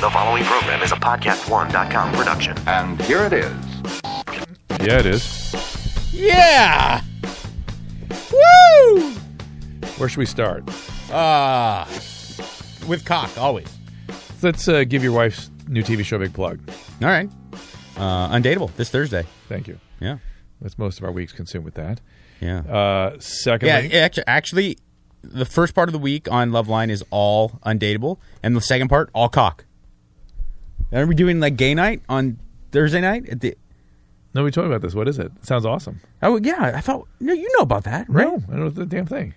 The following program is a PodcastOne.com production. And here it is. Yeah, it is. Yeah. Woo! Where should we start? Ah, with cock always. Let's uh, give your wife's new TV show a big plug. All right. Uh, undateable this Thursday. Thank you. Yeah. That's most of our weeks consumed with that. Yeah. Uh, yeah. secondly, Actually, actually, the first part of the week on Loveline is all undateable, and the second part all cock. Are we doing like gay night on Thursday night? At the, nobody told me about this. What is it? it sounds awesome. oh yeah, I thought no, you know about that, right? No, I don't know the damn thing.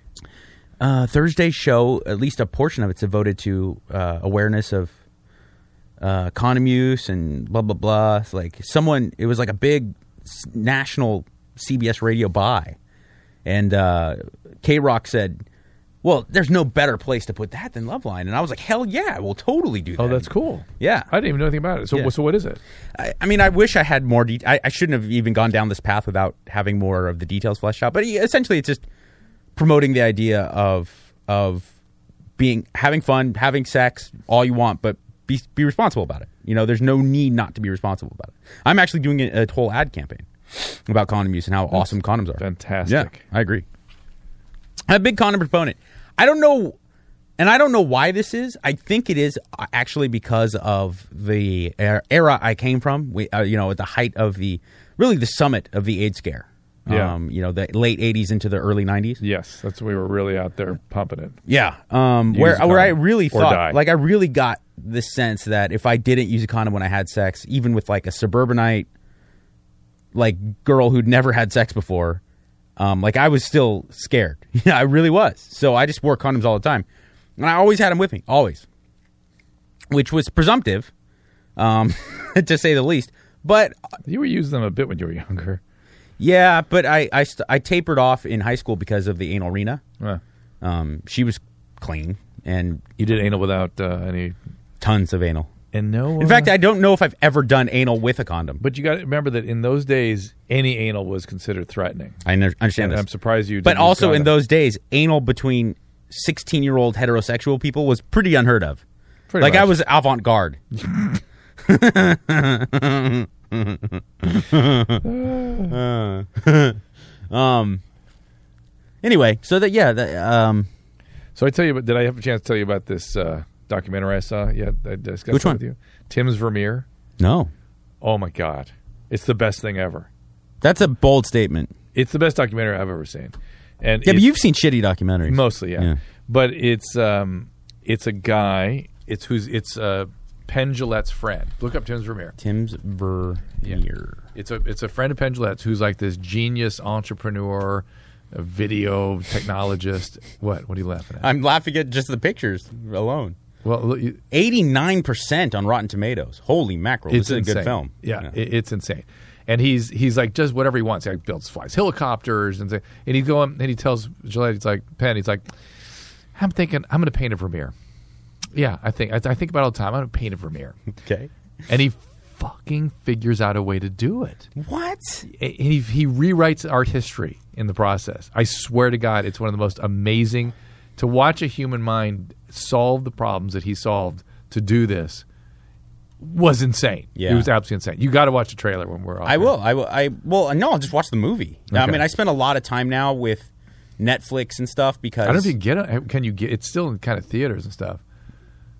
uh, Thursday's show, at least a portion of it's devoted to uh, awareness of uh, condom use and blah blah blah. It's like someone, it was like a big national CBS radio buy, and uh, KROQ said, "Well, there's no better place to put that than Loveline," and I was like, "Hell yeah, we'll totally do oh, that." Oh, that's cool. Yeah. I didn't even know anything about it. So, Yeah. so what is it? I, I mean, I wish I had more. De- I, I shouldn't have even gone down this path without having more of the details fleshed out. But essentially, it's just promoting the idea of of being having fun, having sex, all you want, but be be responsible about it. You know, there's no need not to be responsible about it. I'm actually doing a, a whole ad campaign about condom use and how awesome condoms are. fantastic. Yeah, I agree. I'm a big condom proponent. I don't know, and I don't know why this is. I think it is actually because of the er- era I came from. We, uh, you know, at the height of the, really the summit of the AIDS scare. Yeah. Um, you know, the late '80s into the early '90s. Yes, that's we were really out there pumping it. Yeah. Um, where where I really thought, like, I really got the sense that if I didn't use a condom when I had sex, even with like a suburbanite, like girl who'd never had sex before, um, like I was still scared. I really was. So I just wore condoms all the time, and I always had them with me, always, which was presumptive, um, to say the least. But You were using them a bit when you were younger. yeah, but I I, st- I tapered off in high school because of the anal rena. Uh, Um, she was clean and you did anal without uh, any. tons of anal. And no. In fact, I don't know if I've ever done anal with a condom. but you got to remember that in those days, any anal was considered threatening. I under- understand And this. I'm surprised you. but also in those days, anal between 16 year old heterosexual people was pretty unheard of. Pretty like I was avant garde. um. Anyway, so that yeah, that, um, So I tell you, about- did I have a chance to tell you about this uh, documentary I saw? Yeah, I discussed Which one? with you. Tim's Vermeer. no, Oh my god, it's the best thing ever. that's a bold statement. It's the best documentary I've ever seen. And Yeah, but you've seen shitty documentaries. mostly, yeah. Yeah. But it's um, it's a guy. It's who's it's uh, Penn friend. Look up Tim's Vermeer. Tim's Vermeer. It's a it's a friend of Penn who's like this genius entrepreneur, a video technologist. What? What are you laughing at? I'm laughing at just the pictures alone. Well, Eighty nine percent on Rotten Tomatoes. Holy mackerel! it's this is a good film. Yeah, It, it's insane. And he's he's like just whatever he wants. He like builds flies helicopters and and he's going and he tells Jillette, he's like Penn, he's like, I'm thinking I'm going to paint a Vermeer. Yeah, I think I, I think about it all the time. I'm going to paint a Vermeer, Okay. and he fucking figures out a way to do it. What? And he he rewrites art history in the process. I swear to God, it's one of the most amazing to watch a human mind solve the problems that he solved to do this. Was insane. Yeah. it was absolutely insane. You got to watch the trailer when we're. off I will. I will. I well. No, I'll just watch the movie. I mean, I spend a lot of time now with Netflix and stuff because I don't know if you get it. Eh, can you get? It's still in kind of theaters and stuff.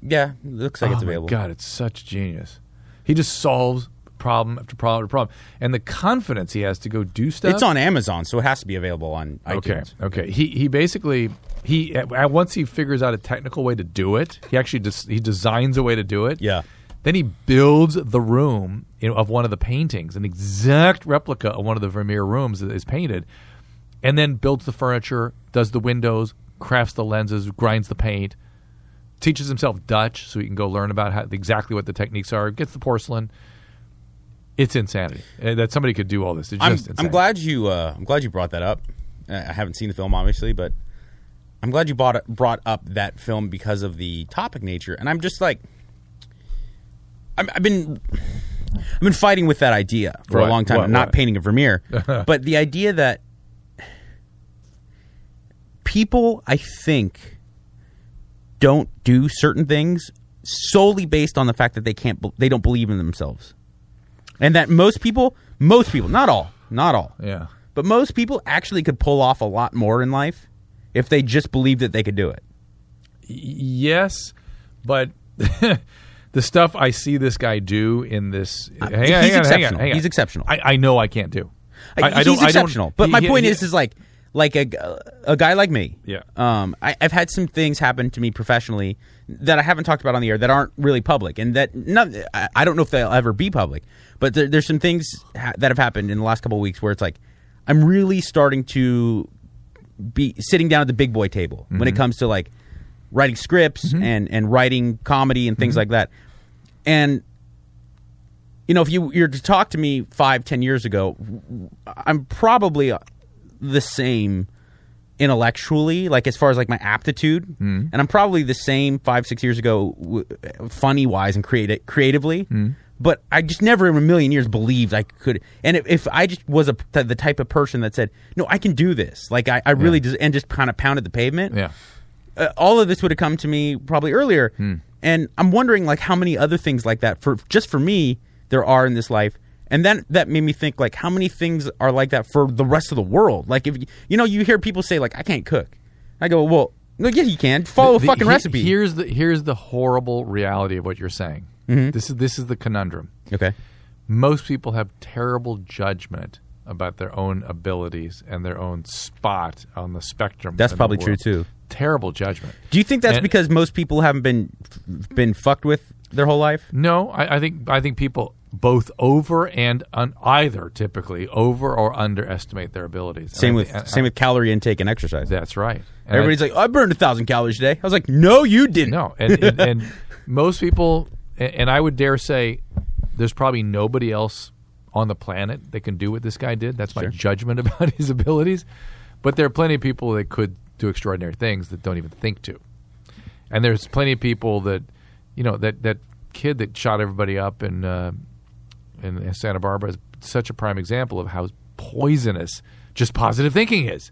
Yeah, it looks like oh it's available. God, it's such genius. He just solves problem after problem after problem, and the confidence he has to go do stuff. It's on Amazon, so it has to be available on Okay. Okay. He he basically he at, once he figures out a technical way to do it, he actually des- he designs a way to do it. Yeah. Then he builds the room you know, of one of the paintings, an exact replica of one of the Vermeer rooms that is painted, and then builds the furniture, does the windows, crafts the lenses, grinds the paint, teaches himself Dutch so he can go learn about how, exactly what the techniques are, gets the porcelain. It's insanity Uh, that somebody could do all this. It's I'm, insane. I'm glad you. Uh, I'm glad you brought that up. I haven't seen the film, obviously, but I'm glad you brought brought up that film because of the topic nature. And I'm just like, I'm, I've been. I've been fighting with that idea for What? a long time. What? I'm not What? painting a Vermeer, but the idea that people, I think, don't do certain things solely based on the fact that they can't they don't believe in themselves. And that most people, most people, not all, not all. Yeah. But most people actually could pull off a lot more in life if they just believed that they could do it. Yes, but the stuff I see this guy do in this. hang on, Uh, he's hang on, hang on, exceptional. hang on. He's exceptional. I, I know I can't do. I, I he's don't, I don't- exceptional. but he- my he- point he- is, is like, like a, a guy like me. Yeah. Um, I, I've had some things happen to me professionally that I haven't talked about on the air that aren't really public, and that not, I, I don't know if they'll ever be public. But there, there's some things ha- that have happened in the last couple of weeks where it's like I'm really starting to be sitting down at the big boy table when Mm-hmm. it comes to like writing scripts and and writing comedy and Mm-hmm. things like that. And you know, if you you're to talk to me five, ten years ago, I'm probably the same intellectually, like as far as like my aptitude, Mm-hmm. and I'm probably the same five, six years ago, w- funny wise and creative creatively. Mm-hmm. But I just never in a million years believed I could. And if, if I just was a the type of person that said, "No, I can do this," like I, I really just and just kind of pounded the pavement, Yeah. uh, all of this would have come to me probably earlier. Hmm. And I'm wondering like how many other things like that for just for me there are in this life. And then that made me think like how many things are like that for the rest of the world. Like if you, you know you hear people say like I can't cook. I go, "Well, no, yeah, you can. Follow The- a fucking he- recipe." Here's the here's the horrible reality of what you're saying. Mm-hmm. This is this is the conundrum. okay. Most people have terrible judgment about their own abilities and their own spot on the spectrum. That's probably true, too. Terrible judgment. Do you think that's And- because most people haven't been been fucked with their whole life? No, I, I think I think people both over and un, either typically over or underestimate their abilities. Same I with thi- I- same with calorie intake and exercise. That's right. And I- Everybody's like, "I burned a thousand calories today." I was like, "No, you didn't." No, and, and, and most people, and and I would dare say, there's probably nobody else on the planet that can do what this guy did. That's my Sure. judgment about his abilities. But there are plenty of people that could do extraordinary things that don't even think to. And there's plenty of people that, you know, that that kid that shot everybody up in uh, in Santa Barbara is such a prime example of how poisonous just positive thinking is.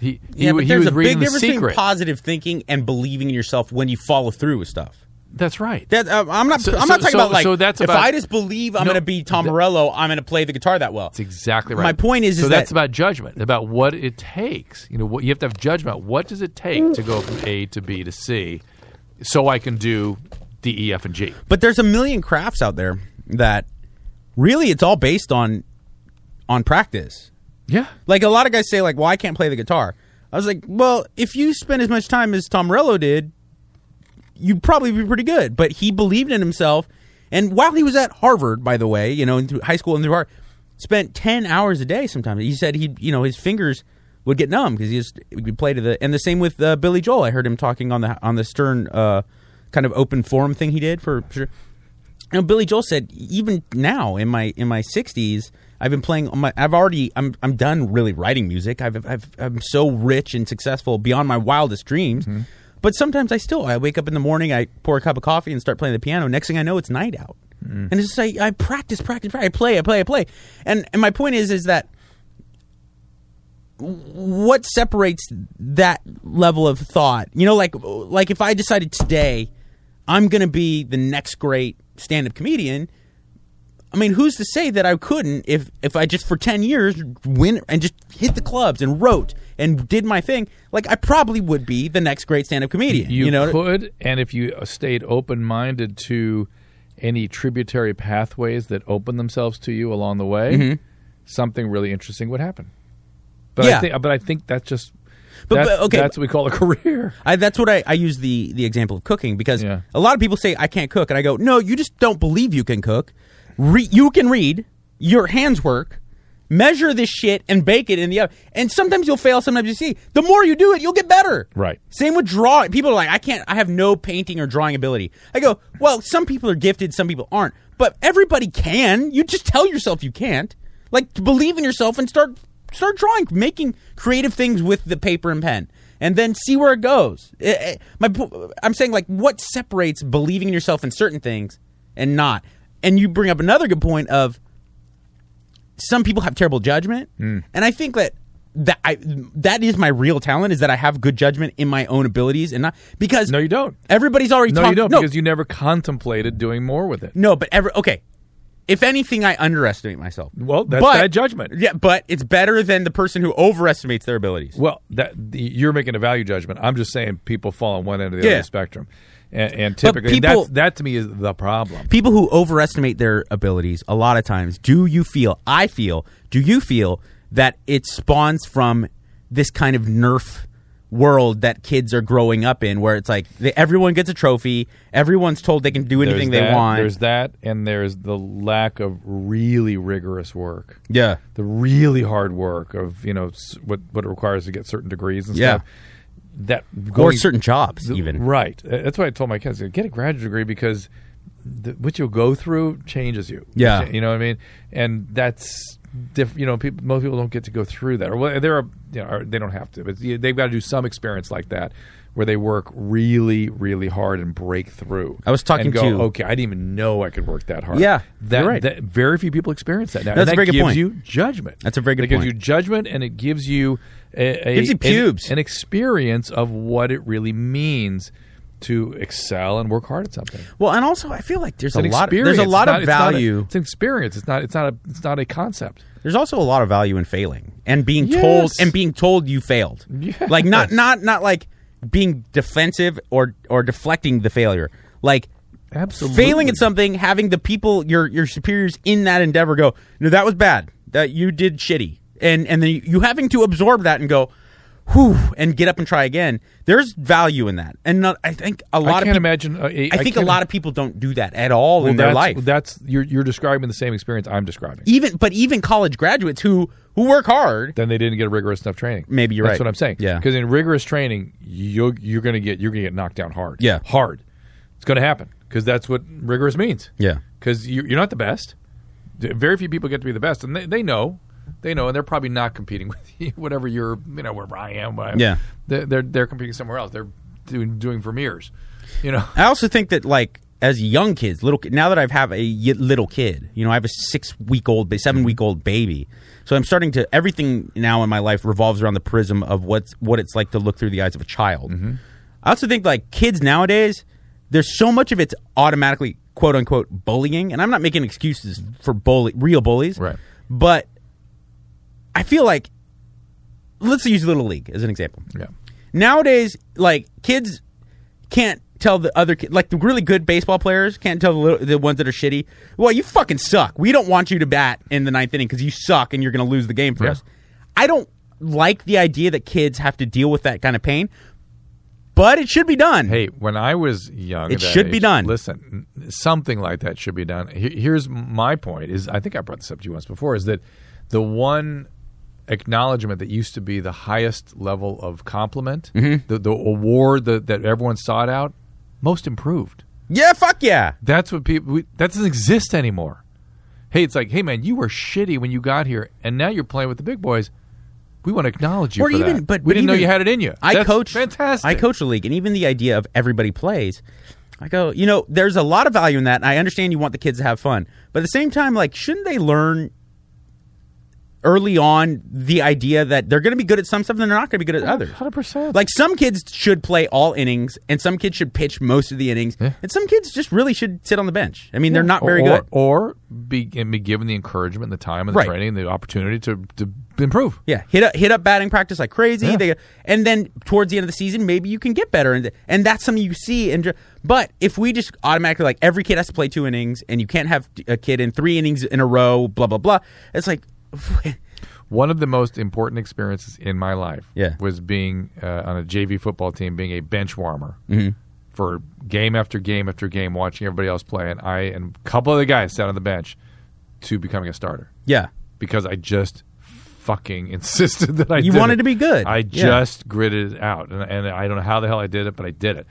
He he, Yeah, but he there's was a big difference secret. between positive thinking and believing in yourself when you follow through with stuff. That's right. That uh, I'm not. So- I'm so- not talking so- about like. so that's if about- I just believe I'm No, going to be Tom Morello, I'm going to play the guitar that well. That's exactly right. My point is- so is that's that- about judgment, about what it takes. You know, what, you have to have judgment. What does it take to go from A to B to C, so I can do D, E, F, and G? But there's a million crafts out there that really it's all based on on practice. Yeah, Like a lot of guys say, like, "Well, I can't play the guitar." I was like, "Well, if you spend as much time as Tom Morello did, you'd probably be pretty good." But he believed in himself, and while he was at Harvard, by the way, you know, in high school and through Harvard, spent ten hours a day. Sometimes he said he, you know, his fingers would get numb because he just would play to the. And the same with uh, Billy Joel. I heard him talking on the on the Stern uh, kind of open forum thing he did for. sure. know, Billy Joel said even now in my in my sixties, I've been playing. My, I've already. I'm I'm done really writing music. I've, I've I'm so rich and successful beyond my wildest dreams. But sometimes I still I wake up in the morning, I pour a cup of coffee and start playing the piano. Next thing I know, it's night out, mm. and it's just like I practice, practice, practice. I play, I play, I play. And and my point is is that what separates that level of thought? You know, like like if I decided today I'm going to be the next great stand-up comedian. I mean, who's to say that I couldn't if if I just for 10 years win and just hit the clubs and wrote and did my thing, like I probably would be the next great stand-up comedian. you, know, could, and if you uh, stayed open-minded to any tributary pathways that open themselves to you along the way, mm-hmm. something really interesting would happen. But Yeah. I think, but I think that's just. But- that's, but, okay, that's what we call a career. I, that's what I, I use the the example of cooking because Yeah. a lot of people say I can't cook, and I go, no, you just don't believe you can cook. Re- you can read, your hands work, measure this shit, and bake it in the oven. And sometimes you'll fail, sometimes you see. The more you do it, you'll get better. Right. Same with drawing. People are like, I can't. I have no painting or drawing ability. I go, well, some people are gifted, some people aren't, but everybody can. You just tell yourself you can't. Like believe in yourself and start start drawing, making creative things with the paper and pen, and then see where it goes. Eh, eh, my, I'm saying like, what separates believing in yourself in certain things and not? And you bring up another good point of some people have terrible judgment, mm. and I think that that I that is my real talent is that I have good judgment in my own abilities and not because No, you don't. Everybody's already No, talked- you don't no, because you never contemplated doing more with it. no, but every okay. If anything, I underestimate myself. Well, that's But- bad judgment. Yeah, but it's better than the person who overestimates their abilities. Well, that you're making a value judgment. I'm just saying people fall on one end of the Yeah. other spectrum, and, and typically people- that's, that to me is the problem. people who overestimate their abilities a lot of times do you feel i feel do you feel that it spawns from this kind of nerf world that kids are growing up in where it's like they, everyone gets a trophy everyone's told they can do anything There's they want There's that, and there's the lack of really rigorous work. yeah the really hard work of you know what what it requires to get certain degrees and Yeah. stuff. That or certain jobs even right. Uh, That's why I told my kids get a graduate degree because the, what you'll go through changes you. Yeah. you know what I mean. And that's diff, You know, people, most people don't get to go through that, or well, there are you know they don't have to, but they've got to do some experience like that. Where they work really, really hard and break through. I was talking and go, to- okay, I didn't even know I could work that hard. Yeah, that, right. that very few people experience that now. That's and a that very good gives point. you judgment. That's a very good point. It gives you judgment, and it gives you a, a Gives you an- pubes. an, experience of what it really means to excel and work hard at something. well and also i feel like there's It's a an lot experience. there's a lot not- of it's a- value It's, an experience. It's not. It's not a. It's not a concept. There's also a lot of value in failing and being Yes. told and being told you failed. Yes. Like not not not like being defensive or or deflecting the failure. Like Absolutely. failing at something, having the people your your superiors in that endeavor go, no, that was bad. That you did shitty, and and then you having to absorb that and go. Whew, and get up and try again. There's value in that, and not, I think a lot I of can't people, imagine. uh, I think a lot of people don't do that at all well, in their that's, life. That's you're you're describing the same experience I'm describing. even, but even college graduates who who work hard, then they didn't get rigorous enough training. Maybe you're That's right. That's what I'm saying. Yeah. because in rigorous training, you're you're going to get you're to get knocked down hard. Yeah. hard. It's going to happen because that's what rigorous means. Yeah. because you, you're not the best. Very few people get to be the best, and they, they know, they know, and they're probably not competing with you. Whatever you're, you know, wherever I am. whatever. Yeah. they're, they're they're competing somewhere else. They're doing doing Vermeers. You know, I also think that like as young kids, little now that I've have a little kid, you know, I have a six week old, seven week old baby. So I'm starting to everything now in my life revolves around the prism of what's what it's like to look through the eyes of a child. Mm-hmm. I also think like kids nowadays, there's so much of it's automatically quote unquote bullying, and I'm not making excuses for bully real bullies, Right. But I feel like let's use little league as an example yeah. nowadays, like kids can't tell the other like the really good baseball players can't tell the, little, the ones that are shitty. Well, you fucking suck. We don't want you to bat in the ninth inning because you suck and you're going to lose the game for Yeah. us. I don't like the idea that kids have to deal with that kind of pain, but it should be done. Hey, when I was young, It should be done. Listen, something like that should be done. Here's my point: is I think I brought this up to you once before. Is that the one acknowledgement that used to be the highest level of compliment, Mm-hmm. the, the award that, that everyone sought out, most improved. Yeah, fuck yeah. That's what people. We, that doesn't exist anymore. Hey, it's like, hey man, you were shitty when you got here, and now you're playing with the big boys. We want to acknowledge you Or for even, that. but we but didn't know you had it in you. I That's coach fantastic. I coach the league, and even the idea of everybody plays. I go, you know, there's a lot of value in that. And I understand you want the kids to have fun, but at the same time, like, shouldn't they learn early on the idea that they're going to be good at some stuff and they're not going to be good at oh, others? Hundred percent. Like some kids should play all innings, and some kids should pitch most of the innings, Yeah. and some kids just really should sit on the bench. I mean, they're not very or, good. Or be, and be given the encouragement, the time, and the Right. training, and the opportunity to, to improve. Yeah, hit up hit up batting practice like crazy. Yeah. They, and then towards the end of the season, maybe you can get better, and and that's something you see. And but if we just automatically like every kid has to play two innings, and you can't have a kid in three innings in a row, blah blah blah. It's like, One of the most important experiences in my life Yeah. was being uh, on a JV football team, being a bench warmer Mm-hmm. for game after game after game, watching everybody else play, and I and a couple of the guys sat on the bench to becoming a starter yeah, because I just fucking insisted that I You did wanted it. to be good. I Yeah. just gritted it out, and, and I don't know how the hell I did it, but I did it,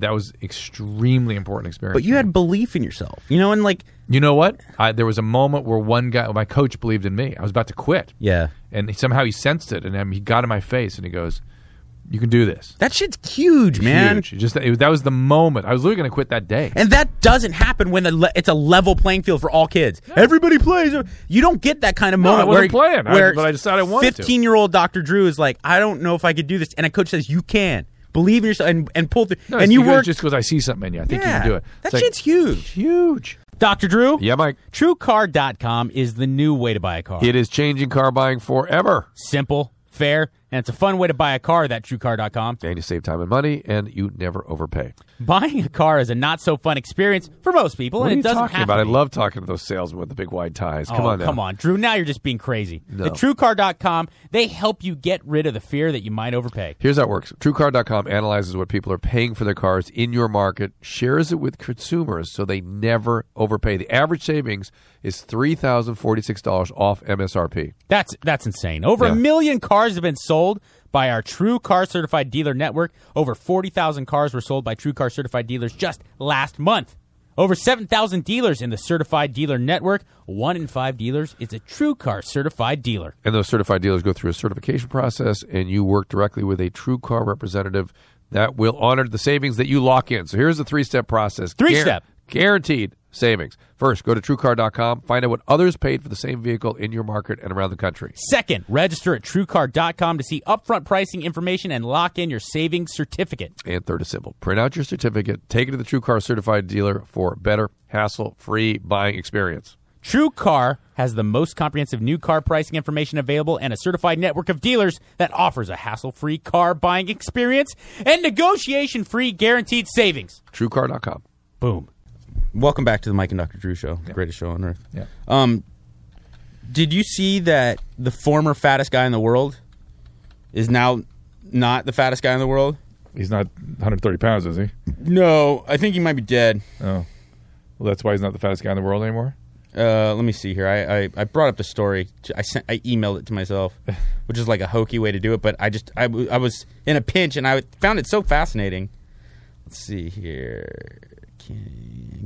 that was extremely important experience. but you had belief in yourself, you know, and like, you know what? I, there was a moment where one guy, my coach, believed in me. I was about to quit, yeah, and he- somehow he sensed it, and um, he got in my face, and he goes, You can do this. That shit's huge, man. Huge. It Just it, that was the moment. I was literally going to quit that day. And that doesn't happen when the le- it's a level playing field for all kids. Everybody plays. You don't get that kind of moment I wasn't where, playing, I- where but I decided I wanted to. 15 year old Dr. Drew is like, I don't know if I could do this, and a coach says you can believe in yourself and, and pull through. No, and you because- work. just because I see something in you. I think yeah, you can do it. That It's like, shit's huge. huge. Dr. Drew? Yeah, Mike. TrueCar.com is the new way to buy a car. It is changing car buying forever. Simple, fair, and it's a fun way to buy a car, that TrueCar.com. And you save time and money, and you never overpay. Buying a car is a not so fun experience for most people, What and it doesn't talking have about? I love talking to those salesmen with the big wide ties. Come oh, on now. Come on, Drew. Now you're just being crazy. No. At TrueCar.com, they help you get rid of the fear that you might overpay. Here's how it works. TrueCar.com analyzes what people are paying for their cars in your market, shares it with consumers so they never overpay. The average savings is $3,046 off MSRP. That's that's insane. Over Yeah. a million cars have been sold by our TrueCar Certified Dealer Network. Over 40,000 cars were sold by TrueCar Certified Dealers just last month. Over 7,000 dealers in the Certified Dealer Network. One in five dealers is a TrueCar Certified Dealer. And those certified dealers go through a certification process, and you work directly with a true car representative that will honor the savings that you lock in. So here's the three step process. Three step. Guaranteed savings. First, go to truecar.com, find out what others paid for the same vehicle in your market and around the country. Second, register at TrueCar.com to see upfront pricing information and lock in your savings certificate. And third is simple. Print out your certificate, take it to the TrueCar certified dealer for a better, hassle free buying experience. TrueCar has the most comprehensive new car pricing information available and a certified network of dealers that offers a hassle-free car buying experience and negotiation-free guaranteed savings. TrueCar.com. Boom. Welcome back to the Mike and Dr. Drew show, the greatest show on earth. Yeah. Um, did you see that the former fattest guy in the world is now not the fattest guy in the world? He's not 130 pounds, is he? No, I think he might be dead. Oh. Well, that's why he's not the fattest guy in the world anymore? Uh, let me see here. I, I, I brought up the story. I sent I emailed it to myself, which is like a hokey way to do it. But I just I, I was in a pinch and I found it so fascinating. Let's see here.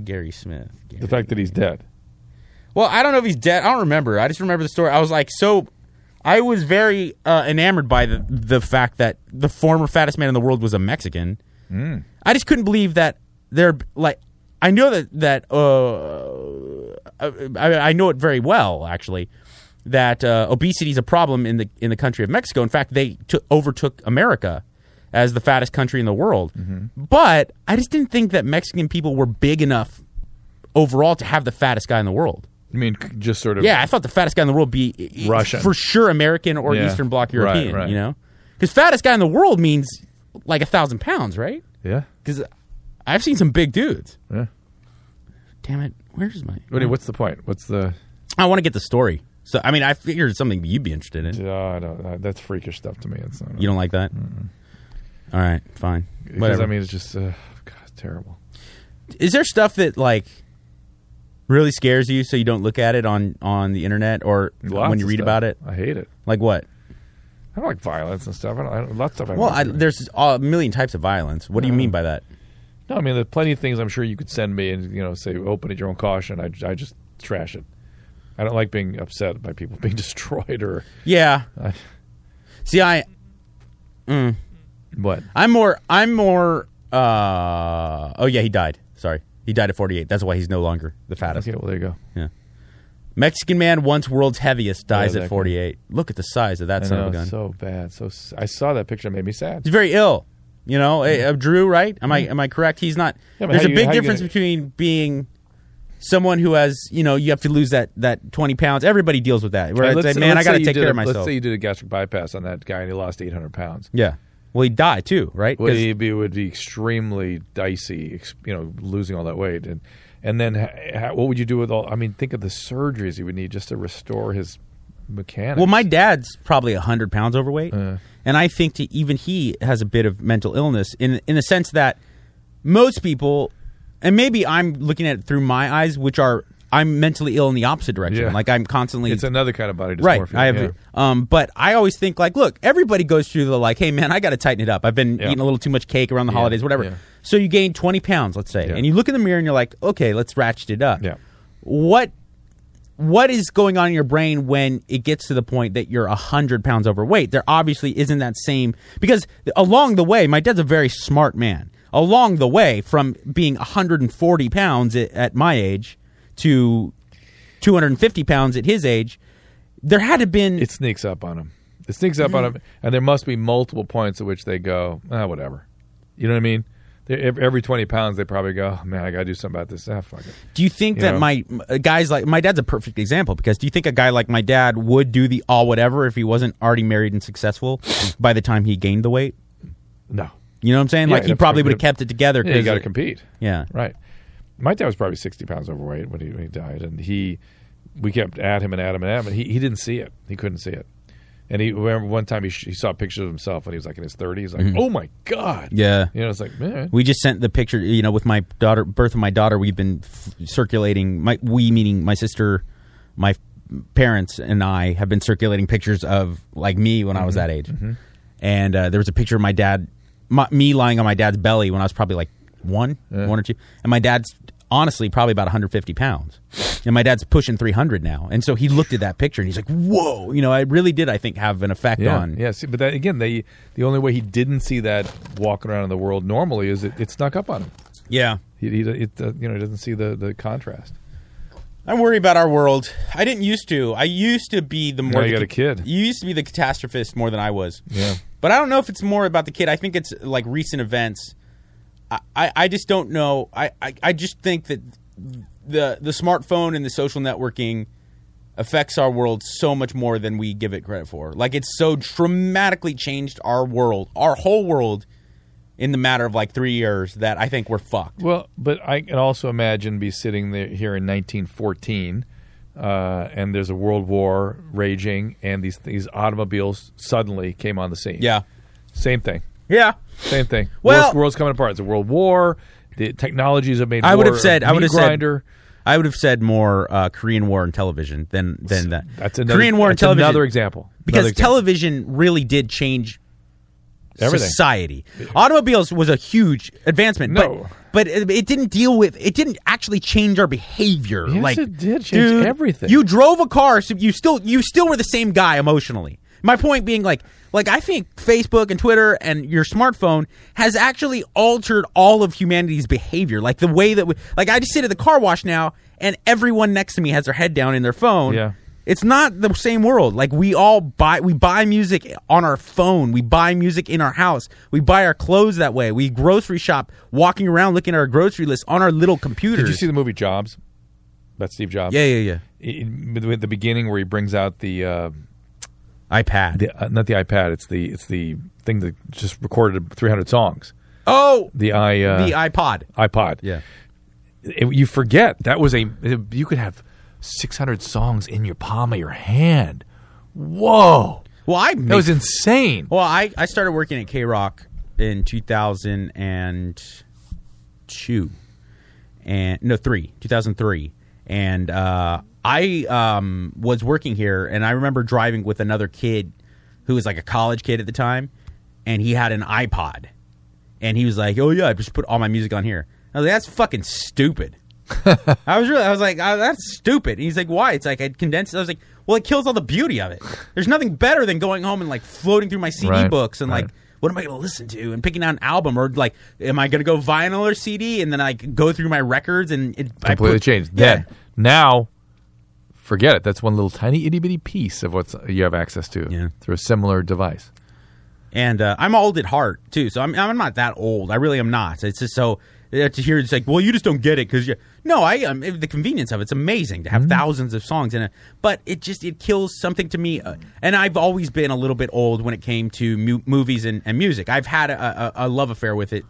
Gary Smith. Gary. The fact that he's dead. Well, I don't know if he's dead. I don't remember. I just remember the story. I was like so. I was very uh, enamored by the the fact that the former fattest man in the world was a Mexican. I just couldn't believe that they're like. I know that that uh, I, I know it very well actually that uh, obesity is a problem in the in the country of Mexico. In fact, they took, overtook America as the fattest country in the world. But I just didn't think that Mexican people were big enough overall to have the fattest guy in the world. I mean, just sort of. Yeah, I thought the fattest guy in the world would be Russian. for sure, American or Yeah. Eastern Bloc European. right. You know, because fattest guy in the world means like a thousand pounds, right? Yeah. Because I've seen some big dudes. Yeah. Damn it, where's my? Do what's the point? What's the. I want to get the story. So I mean, I figured something you'd be interested in. I don't, uh, that's freakish stuff to me. It's not, You don't like that? All right, fine. Because, Whatever. I mean, it's just. Uh, God, it's terrible. is there stuff that like really scares you, so you don't look at it on on the internet or Lots when you of read stuff. about it? I hate it. Like what? I don't like violence and stuff. I don't, I don't, lots of stuff. I Well, don't I, like. there's a million types of violence. What do you mean by that? No, I mean, there's plenty of things I'm sure you could send me and, you know, say, open at your own caution. I, I just trash it. I don't like being upset by people being destroyed or. Yeah. I- See, I What? I'm more I'm more uh oh yeah, he died. Sorry. He died at 48. That's why he's no longer the fattest. Okay, well, there you go. Yeah. Mexican man once world's heaviest dies Yeah, at that 48. Look at the size of that I son know, of a gun. so bad. So I saw that picture. It made me sad. he's very ill. You know, eh, uh, Drew, right? Am I am I correct? He's not. Yeah, there's a you- big difference gonna- between being someone who has, you know, you have to lose that that 20 pounds. Everybody deals with that. Right, let's- like, man, I let's got to take care a- of myself. Let's say you did a gastric bypass on that guy and he lost 800 pounds. yeah. Well, he'd die too, right? Well, 'Cause- it'd be, it would be extremely dicey, you know, losing all that weight, and and then ha, what would you do with all? I mean, think of the surgeries he would need just to restore his mechanics. Well, my dad's probably hundred pounds overweight, Uh. and I think to even he has a bit of mental illness in in the sense that most people, and maybe I'm looking at it through my eyes, which are I'm mentally ill in the opposite direction. Yeah. Like I'm constantly it's another kind of body dysmorphia. right. I have, yeah. um, but I always think like, look, everybody goes through the like, hey man, I got to tighten it up. I've been Yeah. eating a little too much cake around the holidays, whatever. So you gain 20 pounds, let's say, and you look in the mirror and you're like, okay, let's ratchet it up. Yeah. What what is going on in your brain when it gets to the point that you're 100 pounds overweight? There obviously isn't that same. Because along the way, my dad's a very smart man. Along the way, from being 140 pounds at, at my age to 250 pounds at his age, there had to been. It sneaks up on him. It sneaks up on him, and there must be multiple points at which they go, ah, whatever. You know what I mean? Every twenty pounds, they probably go, oh, man, I got to do something about this. Ah, fuck it. Do you think You that know? my uh, guys like my dad's a perfect example because do you think a guy like my dad would do the all whatever if he wasn't already married and successful by the time he gained the weight? No, You know what I'm saying? Yeah, like he probably would have kept it together. yeah, you 'cause got to it- compete. Yeah. Right. My dad was probably sixty pounds overweight when he when he died, and he we kept at him and at him and at him, and he, he didn't see it. He couldn't see it. And he remember one time he, sh- he saw pictures of himself when he was like in his thirties. Like, oh my god. Mm-hmm. Yeah. You know, it's like man. We just sent the picture, you know, with my daughter, birth of my daughter. We've been f- circulating. My we meaning my sister, my parents, and I have been circulating pictures of like me when I was that age. And uh, there was a picture of my dad, my, me lying on my dad's belly when I was probably like one, one or two, and my dad's honestly probably about 150 pounds, and my dad's pushing 300 now. And so he looked at that picture and he's like, "Whoa!" You know, I really did. I think have an effect Yeah, on. yeah. See, but that, again, they the only way he didn't see that walking around in the world normally is it, it snuck up on him. yeah. He, he it, uh, you know he doesn't see the the contrast. I worry about our world. I didn't used to. I used to be the more. Now you got a kid. You used to be the catastrophist more than I was. Yeah. But I don't know if it's more about the kid. I think it's like recent events. I, I, just don't know. I, I, I just think that the the smartphone and the social networking affects our world so much more than we give it credit for. Like it's so dramatically changed our world, our whole world, in the matter of like three years that I think we're fucked. Well, but I can also imagine be sitting there here in 1914, uh, and there's a world war raging, and these these automobiles suddenly came on the scene. Yeah. same thing, Yeah. Same thing. Well- world's, world's coming apart. It's a world war. The technologies have made. I would have said. I would have said. I would have said more uh, Korean War and television than than that. That's another, Korean War and television. Another example. because Another example. television really did change Everything. society. Automobiles was a huge advancement, No. but but it, it didn't deal with it. Didn't actually change our behavior. Yes, like it did change dude, everything. You drove a car, so you still you still were the same guy emotionally. My point being, like, like I think Facebook and Twitter and your smartphone has actually altered all of humanity's behavior. Like the way that we, like, I just sit at the car wash now, and everyone next to me has their head down in their phone. Yeah. It's not the same world. Like we all buy we buy music on our phone. We buy music in our house. We buy our clothes that way. We grocery shop walking around looking at our grocery list on our little computers. Did you see the movie Jobs? About Steve Jobs. Yeah, yeah, yeah. In- At the beginning, where he brings out the. Uh. iPad. the uh, not the iPad. It's the it's the thing that just recorded 300 songs. oh, The i uh, the iPod. iPod. Yeah. It- you forget that was a you could have 600 songs in your palm of your hand. Whoa, Well, I that was insane. Well, I, I started working at KROQ in 2002. And no, 3, 2003. And uh, I um, was working here and I remember driving with another kid who was like a college kid at the time and he had an iPod. And he was like, "Oh yeah, I just put all my music on here." I was like, "That's fucking stupid." I was really, I was like, oh, that's stupid. And he's like, why? It's like I condensed. I was like, well, it kills all the beauty of it. There's nothing better than going home and like floating through my CD Right, books and right. like, what am I going to listen to? And picking out an album or like, am I going to go vinyl or CD? And then I go through my records and it I Completely put- changed. Yeah. Then now, forget it. That's one little tiny itty bitty piece of what you have access to Yeah. through a similar device. And uh, I'm old at heart too, so I'm I'm not that old. I really am not. It's just so uh, to hear it's like, well, you just don't get it because you. No, I um, the convenience of it, it's amazing to have Mm-hmm. thousands of songs in it, but it just it kills something to me. Uh, and I've always been a little bit old when it came to mu- movies and, and music. I've had a, a, a love affair with it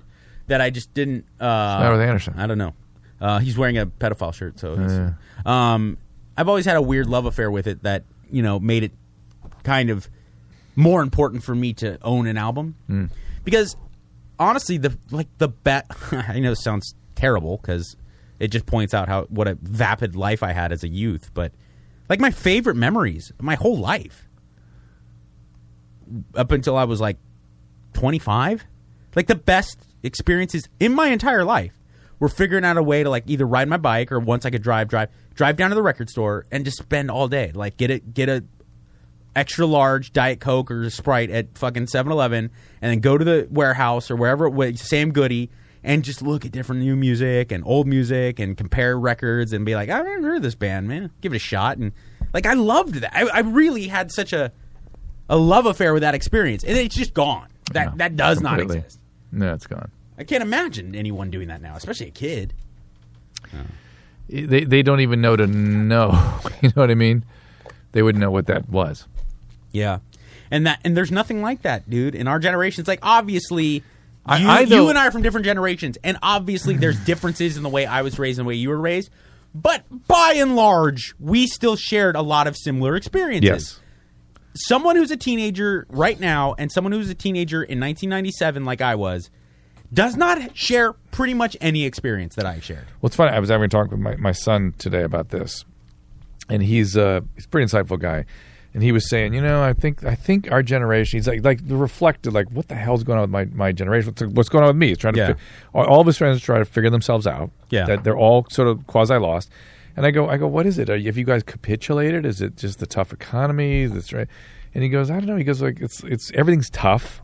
that I just didn't. Uh, with Anderson? I don't know. Uh, he's wearing a pedophile shirt, so. He's, um, I've always had a weird love affair with it that you know made it kind of more important for me to own an album. Hmm. Because honestly the like the bet I know sounds terrible because it just points out how what a vapid life I had as a youth but like my favorite memories of my whole life up until I was like 25 like the best experiences in my entire life were figuring out a way to like either ride my bike or once I could drive, drive, drive down to the record store and just spend all day. Like get it, get a extra large diet coke or sprite at fucking 7-Eleven, and then go to the warehouse or wherever it was, Sam Goody, and just look at different new music and old music and compare records and be like, I haven't heard of this band, man. Give it a shot. And like I loved that. I, I really had such a a love affair with that experience, and it's just gone. That No, that does not exist. No, it's gone. I can't imagine anyone doing that now, especially a kid. They they don't even know to know. you know what I mean? They wouldn't know what that was. Yeah, and that and there's nothing like that, dude. In our generation, it's like obviously. I- you, I you and I are from different generations, and obviously there's differences in the way I was raised and the way you were raised. But by and large, we still shared a lot of similar experiences. Yes. Someone who's a teenager right now and someone who's a teenager in 1997, like I was, does not share pretty much any experience that I shared. Well, it's funny. I was having a talk with my, my son today about this, and he's uh, he's a pretty insightful guy, and he was saying, you know, I think I think our generation. He's like like the reflected, like what the hell's going on with my, my generation? What's, what's going on with me? He's trying to Yeah. fi- all, all of his friends try to figure themselves out. Yeah. that they're all sort of quasi lost. And I go, I go, what is it? Are you, have you guys capitulated? Is it just the tough economy? That's right. And he goes, I don't know. He goes like it's it's everything's tough.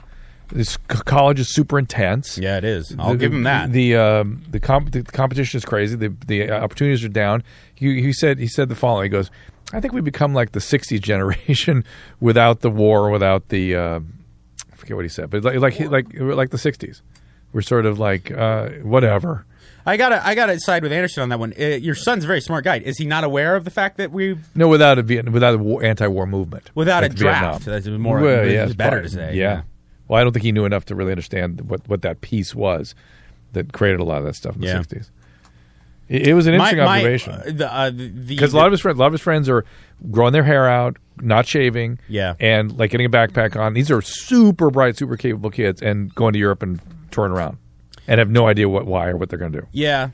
This college is super intense. Yeah, it is. I'll The- give him that. The um, the, comp- the competition is crazy. The the opportunities are down. He, he said he said the following. He goes, I think we become like the '60s generation without the war, without the uh, I forget what he said, but like like like, like the '60s. We're sort of like uh, whatever. I gotta, I gotta side with Anderson on that one. Uh, your son's a very smart guy. Is he not aware of the fact that we've No, without a Viet- without a war, anti-war movement, Without a Like draft. Vietnam. That's more- Well, yeah, better to say, Yeah. yeah. Well, I don't think he knew enough to really understand what what that piece was that created a lot of that stuff in the Yeah. '60s. It, it was an interesting my, observation. uh, the, uh, because a lot of his friends, a lot of his friends are growing their hair out, not shaving, Yeah. and like getting a backpack on. These are super bright, super capable kids, and going to Europe and touring around, and have no idea what, why, or what they're going to do. yeah.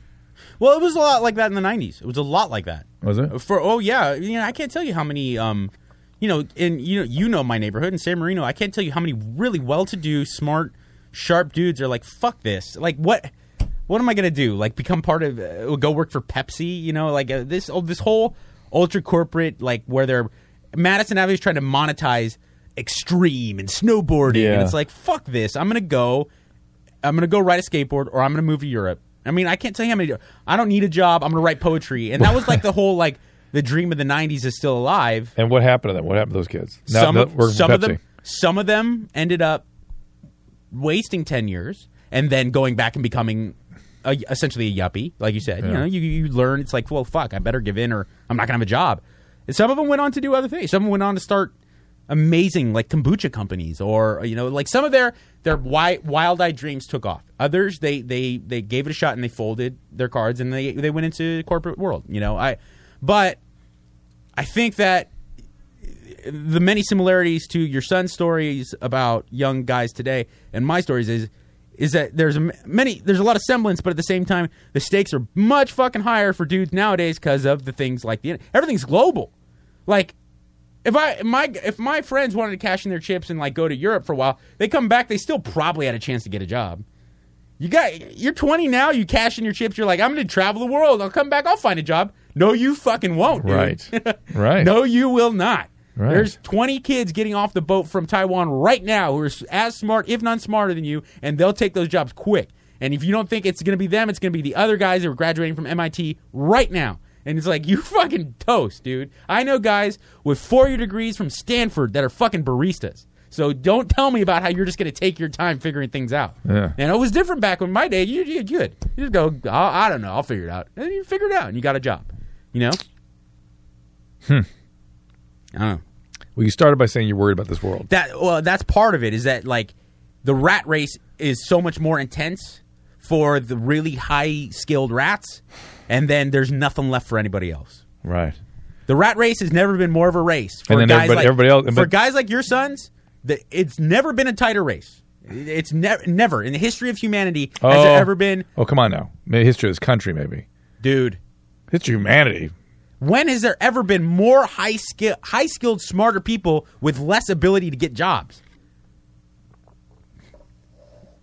Well, it was a lot like that in the '90s. It was a lot like that. Was it? For oh yeah, you know I can't tell you how many um, you know, and you know you know my neighborhood in San Marino. I can't tell you how many really well-to-do, smart, sharp dudes are like fuck this. Like what? What am I gonna do? Like become part of? Uh, go work for Pepsi? You know, like uh, this oh, this whole ultra corporate like where they're Madison Avenue's trying to monetize extreme and snowboarding, and it's like fuck this. I'm gonna go. I'm gonna go ride a skateboard, or I'm gonna move to Europe. I mean, I can't tell you how many. I don't need a job. I'm gonna write poetry, and that was like the whole like the dream of the '90s is still alive. And what happened to them? What happened to those kids? Now- some of, some of them, some of them ended up wasting ten years and then going back and becoming a, essentially a yuppie, like you said. You know, you you learn. It's like, well, fuck, I better give in, or I'm not gonna have a job. And some of them went on to do other things. Some went on to start amazing like kombucha companies or you know like some of their their wild-eyed dreams took off others they they they gave it a shot and they folded their cards and they they went into corporate world you know i but i think that the many similarities to your son's stories about young guys today and my stories is is that there's many there's a lot of semblance but at the same time the stakes are much fucking higher for dudes nowadays because of the things like the everything's global like if I my if my friends wanted to cash in their chips and like go to Europe for a while, they come back, they still probably had a chance to get a job. You got you're 20 now, you cash in your chips, you're like, I'm going to travel the world. I'll come back, I'll find a job. No, you fucking won't. dude. Right. Right. no, you will not. Right. There's 20 kids getting off the boat from Taiwan right now who are as smart, if not smarter than you, and they'll take those jobs quick. And if you don't think it's going to be them, it's going to be the other guys that are graduating from MIT right now. And it's like, you fucking toast, dude. I know guys with four year degrees from Stanford that are fucking baristas. So don't tell me about how you're just going to take your time figuring things out. Yeah. And it was different back when my day. You, you good. You just go, I, I don't know, I'll figure it out. And you figure it out and you got a job. You know? Hmm. I don't know Well, you started by saying you're worried about this world. that well that's part of it is that like the rat race is so much more intense for the really high skilled rats and then there's nothing left for anybody else Right. the rat race has never been more of a race for guys everybody- like everybody else- for guys like your sons the, it's never been a tighter race it's never never in the history of humanity has Oh. there ever been Oh, come on now. Maybe history of this country, maybe. dude Of humanity. when has there ever been more high skill high skilled smarter people with less ability to get jobs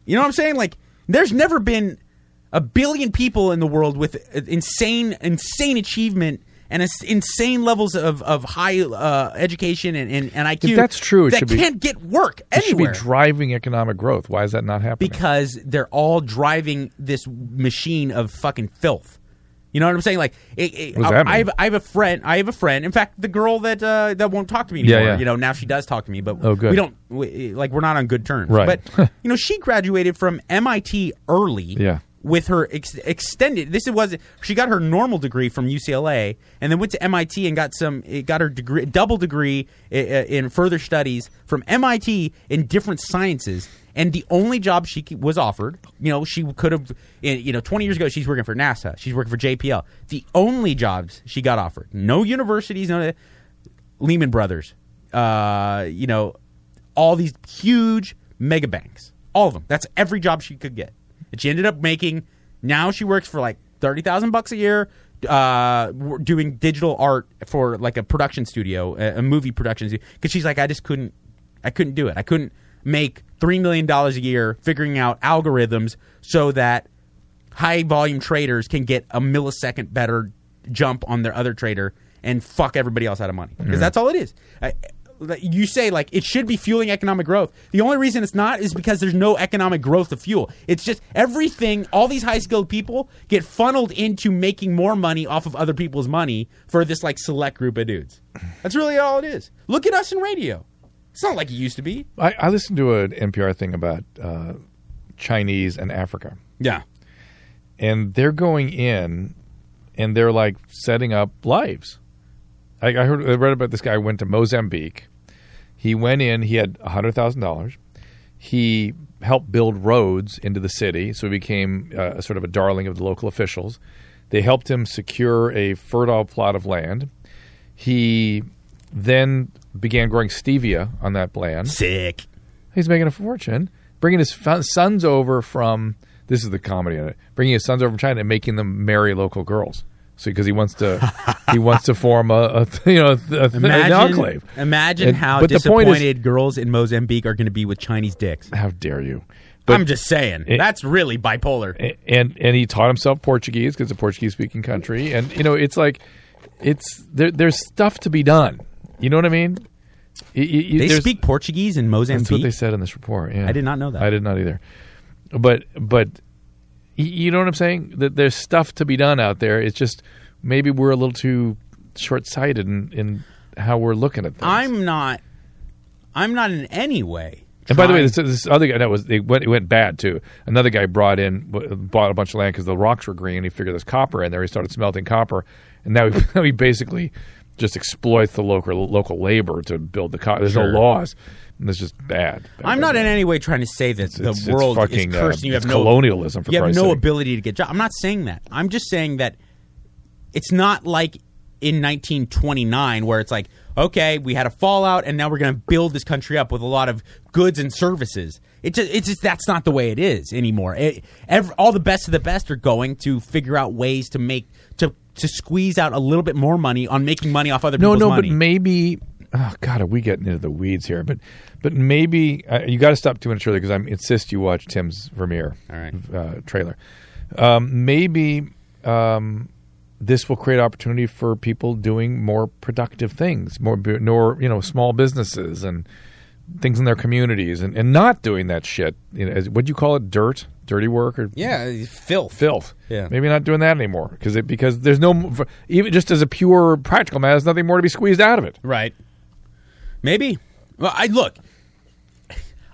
you know what i'm saying like there's never been a billion people in the world with uh, insane, insane achievement and ins- insane levels of of high uh, education and, and, and IQ. If that's true, it that can't get work It should be driving economic growth. Why is that not happening? because they're all driving this machine of fucking filth. You know what I'm saying? Like, it, it, I, I have? I have a friend. I have a friend. In fact, the girl that uh, that won't talk to me Yeah, anymore. yeah. You know, now she does talk to me, but Oh, good. we don't we, like we're not on good terms. Right. But you know, she graduated from MIT early. Yeah. With her ex- extended, this was she got her normal degree from UCLA, and then went to MIT and got some, it got her degree, double degree i- i- in further studies from MIT in different sciences. And the only job she was offered, you know, she could have, eh, you know, 20 years ago, she's working for NASA, she's working for JPL. The only jobs she got offered, no universities, no Lehman Brothers, uh, you know, all these huge mega banks, all of them. That's every job she could get. And she ended up making. Now she works for like thirty thousand bucks a year, uh, doing digital art for like a production studio, a, a movie production studio. Because she's like, I just couldn't, I couldn't do it. I couldn't make three million dollars a year figuring out algorithms so that high volume traders can get a millisecond better jump on their other trader and fuck everybody else out of money because that's all it is. I, you say like it should be fueling economic growth. The only reason it's not is because there's no economic growth to fuel. It's just everything. All these high skilled people get funneled into making more money off of other people's money for this like select group of dudes. That's really all it is. Look at us in radio. It's not like it used to be. I, I listened to an NPR thing about uh, Chinese and Africa, Yeah. and they're going in and they're like setting up lives. I, I heard I read about this guy went to Mozambique. He went in. He had hundred thousand dollars. He helped build roads into the city, so he became uh, sort of a darling of the local officials. They helped him secure a fertile plot of land. He then began growing stevia on that land. Sick. He's making a fortune, bringing his sons over from. This is the comedy in it. Bringing his sons over from China and making them marry local girls. So because he wants to, he wants to form a, a you know a, a, an enclave. imagine And- how but point is- disappointed girls in Mozambique are going to be with Chinese dicks. How dare you? I'm just saying. It- that's really bipolar. A- and and he taught himself Portuguese because it's a Portuguese speaking country, and you know it's like it's there. There's stuff to be done. You know what I mean? Y- y- y- they speak Portuguese in Mozambique. That's what they said in this report. Yeah, I did not know that. I did not either. But but you know what I'm saying? That there's stuff to be done out there. It's just maybe we're a little too short sighted in, in how we're looking at things. I'm not. I'm not in any way. and by the way, this, this other guy that was it went, it went bad too. Another guy brought in bought a bunch of land because the rocks were green. He figured there's copper in there. He started smelting copper, and now he, now he basically just exploits the local local labor to build the copper. There's Sure. no laws. It's just bad. I'm not in any way trying to say that the it's- it's world fucking, is uh, cursed. and you it's have no colonialism, for you have no sake. ability to get jobs. I'm not saying that. I'm just saying that it's not like in 1929 where it's like, okay, we had a fallout, and now we're going to build this country up with a lot of goods and services. It just, it's just that's not the way it is anymore. It, ev all the best of the best are going to figure out ways to make to to squeeze out a little bit more money on making money off other No, people's no, money. but maybe. Oh God, are we getting into the weeds here? But, but maybe uh, you got to stop two minutes early because I insist you watch Tim's Vermeer All right. uh, trailer. Um, maybe um, this will create opportunity for people doing more productive things, more, more you know, small businesses and things in their communities, and, and not doing that shit. You know, what do you call it? Dirt, dirty work, or yeah, filth. filth. Yeah. maybe not doing that anymore because because there's no even just as a pure practical matter, there's nothing more to be squeezed out of it. Right. Maybe. Well, I look.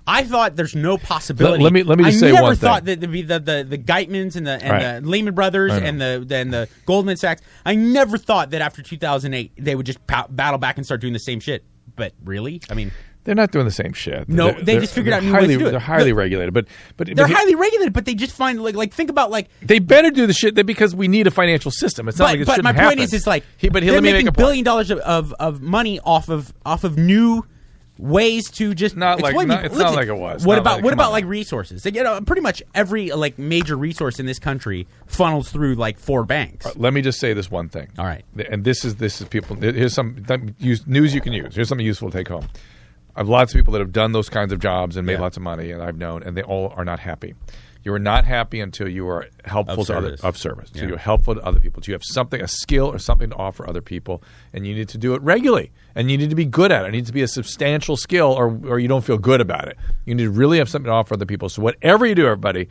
I thought there's no possibility. Let- let me- let me just I say never one thought thing. that there'd be the the, the Geithners and the and Right. the Lehman Brothers and the and the Goldman Sachs. I never thought that after 2008 they would just battle back and start doing the same shit. But really, I mean, They're not doing the same shit. No, They're- they just figured out new ways to do it. They're highly No. regulated, but but they're but he- highly regulated, but they just find like like think about like. They better do the shit that because we need a financial system. It's not But, like it but my point happen. is, it's like he, but he, they're making make a billion dollars of, of, of money off of off of new ways to just Not like- not- people. it's not Listen, like it was. What about like- what about on. like resources? Get uh, pretty much every like major resource in this country funnels through like four banks. Let me just say this one thing. All right. and this is this is people. Here's some news you can use. Here's something useful to take home. I have lots of people that have done those kinds of jobs and made Yeah. lots of money, and I've known, and they all are not happy You are not happy until you are helpful Of to other of service. So you're helpful to other people. So you have something, a skill or something to offer other people, and you need to do it regularly. And you need to be good at it. It needs to be a substantial skill, or or you don't feel good about it. You need to really have something to offer other people. So whatever you do, everybody,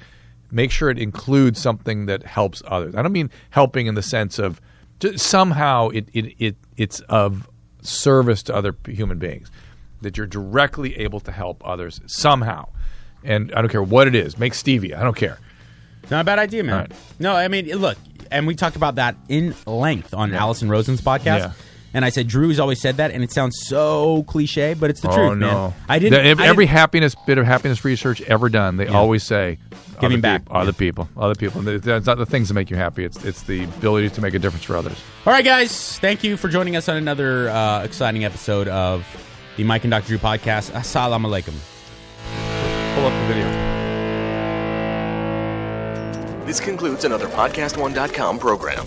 make sure it includes something that helps others. I don't mean helping in the sense of somehow it, it, it it's of service to other human beings that you're directly able to help others somehow. And I don't care what it is. Make stevia. I don't care. Not a bad idea, man. Right. No, I mean, look, and we talked about that in length on Alison Rosen's podcast. Yeah. And I said Drew's always said that, and it sounds so cliche, but it's the oh truth, no! man. I didn't. The- I every didn't- happiness bit of happiness research ever done, they always say, Giving other back. peop- other people, other people. It's not the things that make you happy. It's it's the ability to make a difference for others. All right, guys. Thank you for joining us on another uh, exciting episode of the Mike and Dr. Drew podcast. Assalamu alaikum. Pull up the video. This concludes another PodcastOne.com program.